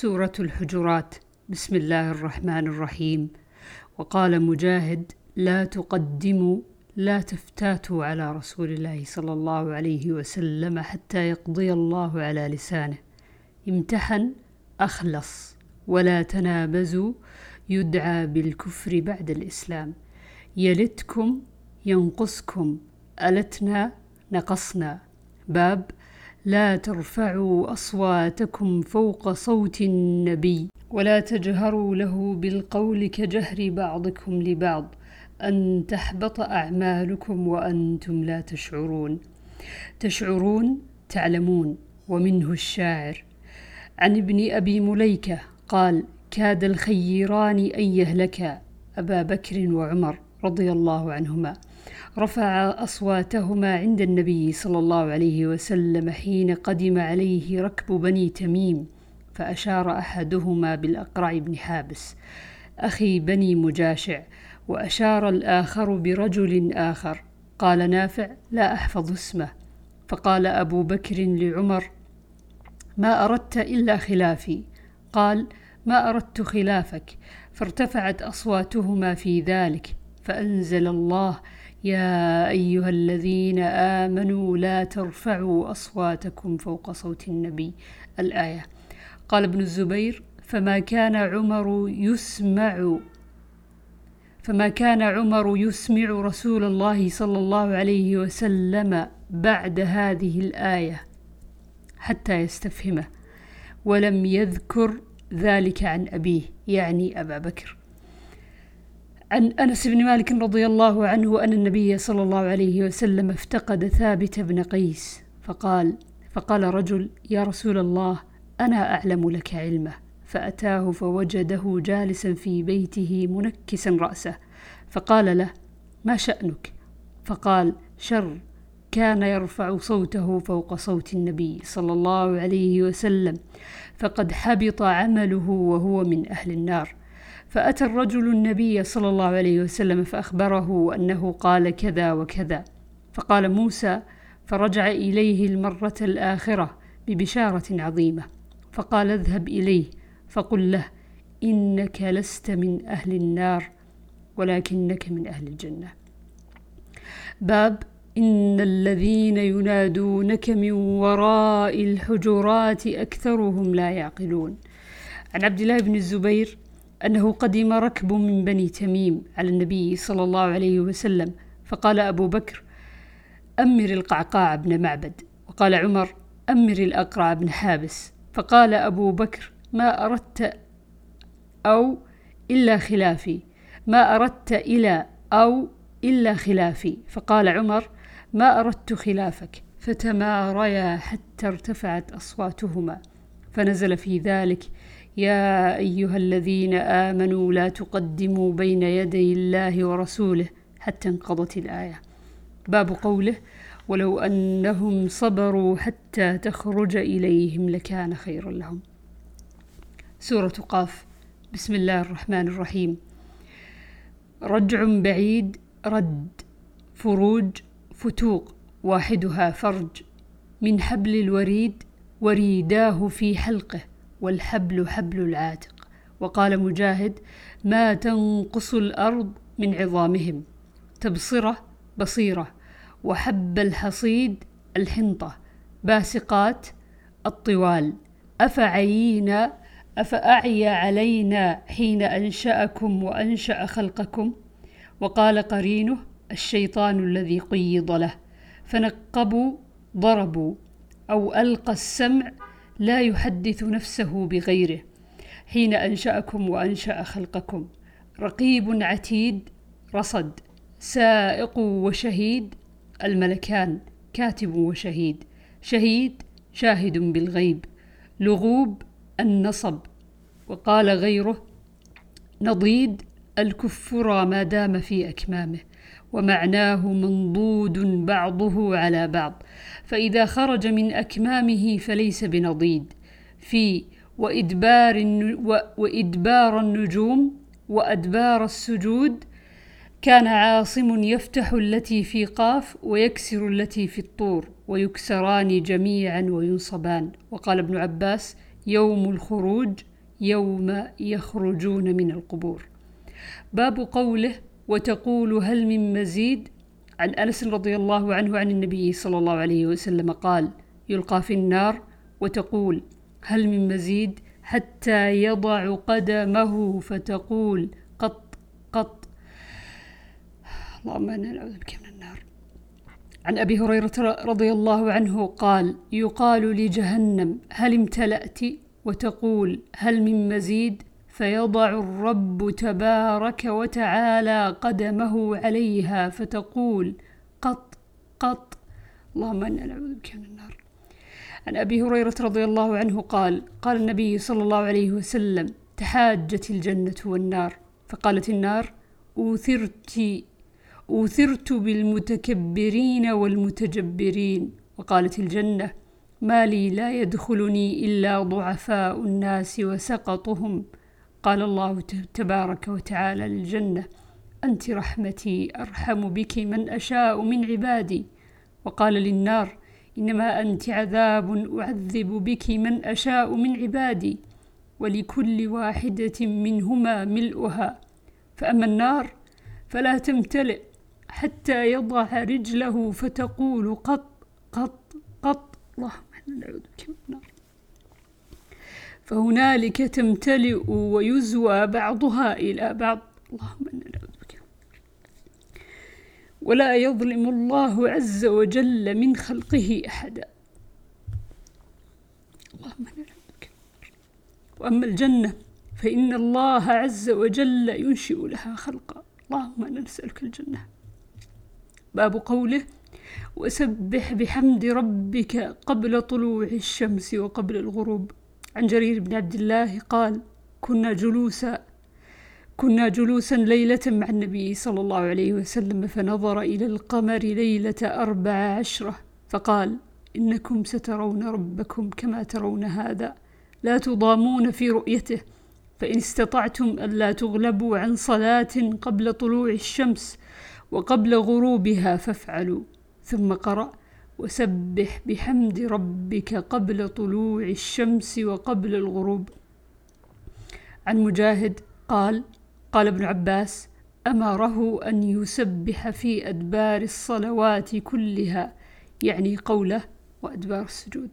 سورة الحجرات. بسم الله الرحمن الرحيم. وقال مجاهد لا تقدموا لا تفتاتوا على رسول الله صلى الله عليه وسلم حتى يقضي الله على لسانه. امتحن أخلص ولا تنابزوا يدعى بالكفر بعد الإسلام. يلتكم ينقصكم ألتنا نقصنا. باب لا ترفعوا أصواتكم فوق صوت النبي ولا تجهروا له بالقول كجهر بعضكم لبعض أن تحبط أعمالكم وأنتم لا تشعرون. تشعرون تعلمون ومنه الشاعر. عن ابن أبي مليكة قال كاد الخيران أن يهلكا أبا بكر وعمر رضي الله عنهما رفع أصواتهما عند النبي صلى الله عليه وسلم حين قدم عليه ركب بني تميم فأشار أحدهما بالأقرع بن حابس. أخي بني مجاشع وأشار الآخر برجل آخر. قال نافع لا أحفظ اسمه. فقال أبو بكر لعمر ما أردت إلا خلافي. قال ما أردت خلافك. فارتفعت أصواتهما في ذلك فأنزل الله يا أيها الذين آمنوا لا ترفعوا أصواتكم فوق صوت النبي. الآية. قال ابن الزبير فما كان عمر يسمع فما كان عمر يسمع رسول الله صلى الله عليه وسلم بعد هذه الآية حتى يستفهمه ولم يذكر ذلك عن أبيه يعني أبا بكر. عن أنس بن مالك رضي الله عنه أن النبي صلى الله عليه وسلم افتقد ثابت بن قيس فقال فقال رجل يا رسول الله أنا أعلم لك علمه. فأتاه فوجده جالسا في بيته منكسا رأسه فقال له ما شأنك؟ فقال شر كان يرفع صوته فوق صوت النبي صلى الله عليه وسلم فقد حبط عمله وهو من أهل النار. فأتى الرجل النبي صلى الله عليه وسلم فأخبره أنه قال كذا وكذا. فقال موسى فرجع إليه المرة الآخرة ببشارة عظيمة. فقال اذهب إليه فقل له إنك لست من أهل النار ولكنك من أهل الجنة. باب إن الذين ينادونك من وراء الحجرات أكثرهم لا يعقلون. عن عبد الله بن الزبير أنه قدم ركب من بني تميم على النبي صلى الله عليه وسلم فقال أبو بكر أمر القعقاع بن معبد. وقال عمر أمر الأقرع بن حابس. فقال أبو بكر ما أردت أو إلا خلافي. ما أردت إلى أو إلا خلافي. فقال عمر ما أردت خلافك. فتماريا حتى ارتفعت أصواتهما. فنزل في ذلك يا أيها الذين آمنوا لا تقدموا بين يدي الله ورسوله حتى انقضت الآية. باب قوله ولو أنهم صبروا حتى تخرج إليهم لكان خيرا لهم. سورة قاف بسم الله الرحمن الرحيم. رجع بعيد رد فروج فتوق واحدها فرج. من حبل الوريد وريداه في حلقه. والحبل حبل العاتق. وقال مجاهد ما تنقص الأرض من عظامهم. تبصرة بصيرة. وحب الحصيد الحنطة. باسقات الطوال. أفعينا أفأعي علينا حين أنشأكم وأنشأ خلقكم؟ وقال قرينه الشيطان الذي قيض له. فنقبوا ضربوا. أو ألقى السمع لا يحدث نفسه بغيره حين أنشأكم وأنشأ خلقكم. رقيب عتيد رصد سائق وشهيد الملكان كاتب وشهيد. شهيد شاهد بالغيب. لغوب النصب. وقال غيره نضيد الكفر ما دام في أكمامه ومعناه منضود بعضه على بعض. فإذا خرج من أكمامه فليس بنضيد. في وإدبار وإدبار النجوم وأدبار السجود كان عاصم يفتح التي في قاف ويكسر التي في الطور ويكسران جميعا وينصبان. وقال ابن عباس يوم الخروج يوم يخرجون من القبور. باب قوله وتقول هل من مزيد؟ عن أنس رضي الله عنه عن النبي صلى الله عليه وسلم قال يلقى في النار وتقول هل من مزيد؟ حتى يضع قدمه فتقول قط قط. اللهم إنا نعوذ بك من النار. عن أبي هريرة رضي الله عنه قال يقال لجهنم هل امتلأت؟ وتقول هل من مزيد؟ فيضع الرب تبارك وتعالى قدمه عليها فتقول قط قط. اللهم إنا نعوذ بك من النار. عن أبي هريرة رضي الله عنه قال قال النبي صلى الله عليه وسلم تحاجت الجنة والنار. فقالت النار أوثرت أوثرت بالمتكبرين والمتجبرين. وقالت الجنة ما لي لا يدخلني إلا ضعفاء الناس وسقطهم. قال الله تبارك وتعالى للجنة أنت رحمتي أرحم بك من أشاء من عبادي. وقال للنار إنما أنت عذاب أعذب بك من أشاء من عبادي ولكل واحدة منهما ملؤها. فأما النار فلا تمتلئ حتى يضع رجله فتقول قط قط قط. اللهم نعوذ بك من النار. فهنالك تمتلئ ويزوى بعضها إلى بعض. اللهم إنا بك. ولا يظلم الله عز وجل من خلقه أحدا. اللهم إنا بك. وأما الجنة فإن الله عز وجل ينشئ لها خلقا. اللهم إنا نسألك الجنة. باب قوله وسبح بحمد ربك قبل طلوع الشمس وقبل الغروب. عن جرير بن عبد الله قال كنا جلوسا كنا جلوسا ليلة مع النبي صلى الله عليه وسلم فنظر إلى القمر ليلة أربع عشرة فقال إنكم سترون ربكم كما ترون هذا. لا تضامون في رؤيته. فإن استطعتم ألا تغلبوا عن صلاة قبل طلوع الشمس وقبل غروبها فافعلوا. ثم قرأ وسبح بحمد ربك قبل طلوع الشمس وقبل الغروب. عن مجاهد قال قال ابن عباس أمره أن يسبح في أدبار الصلوات كلها يعني قوله وأدبار السجود.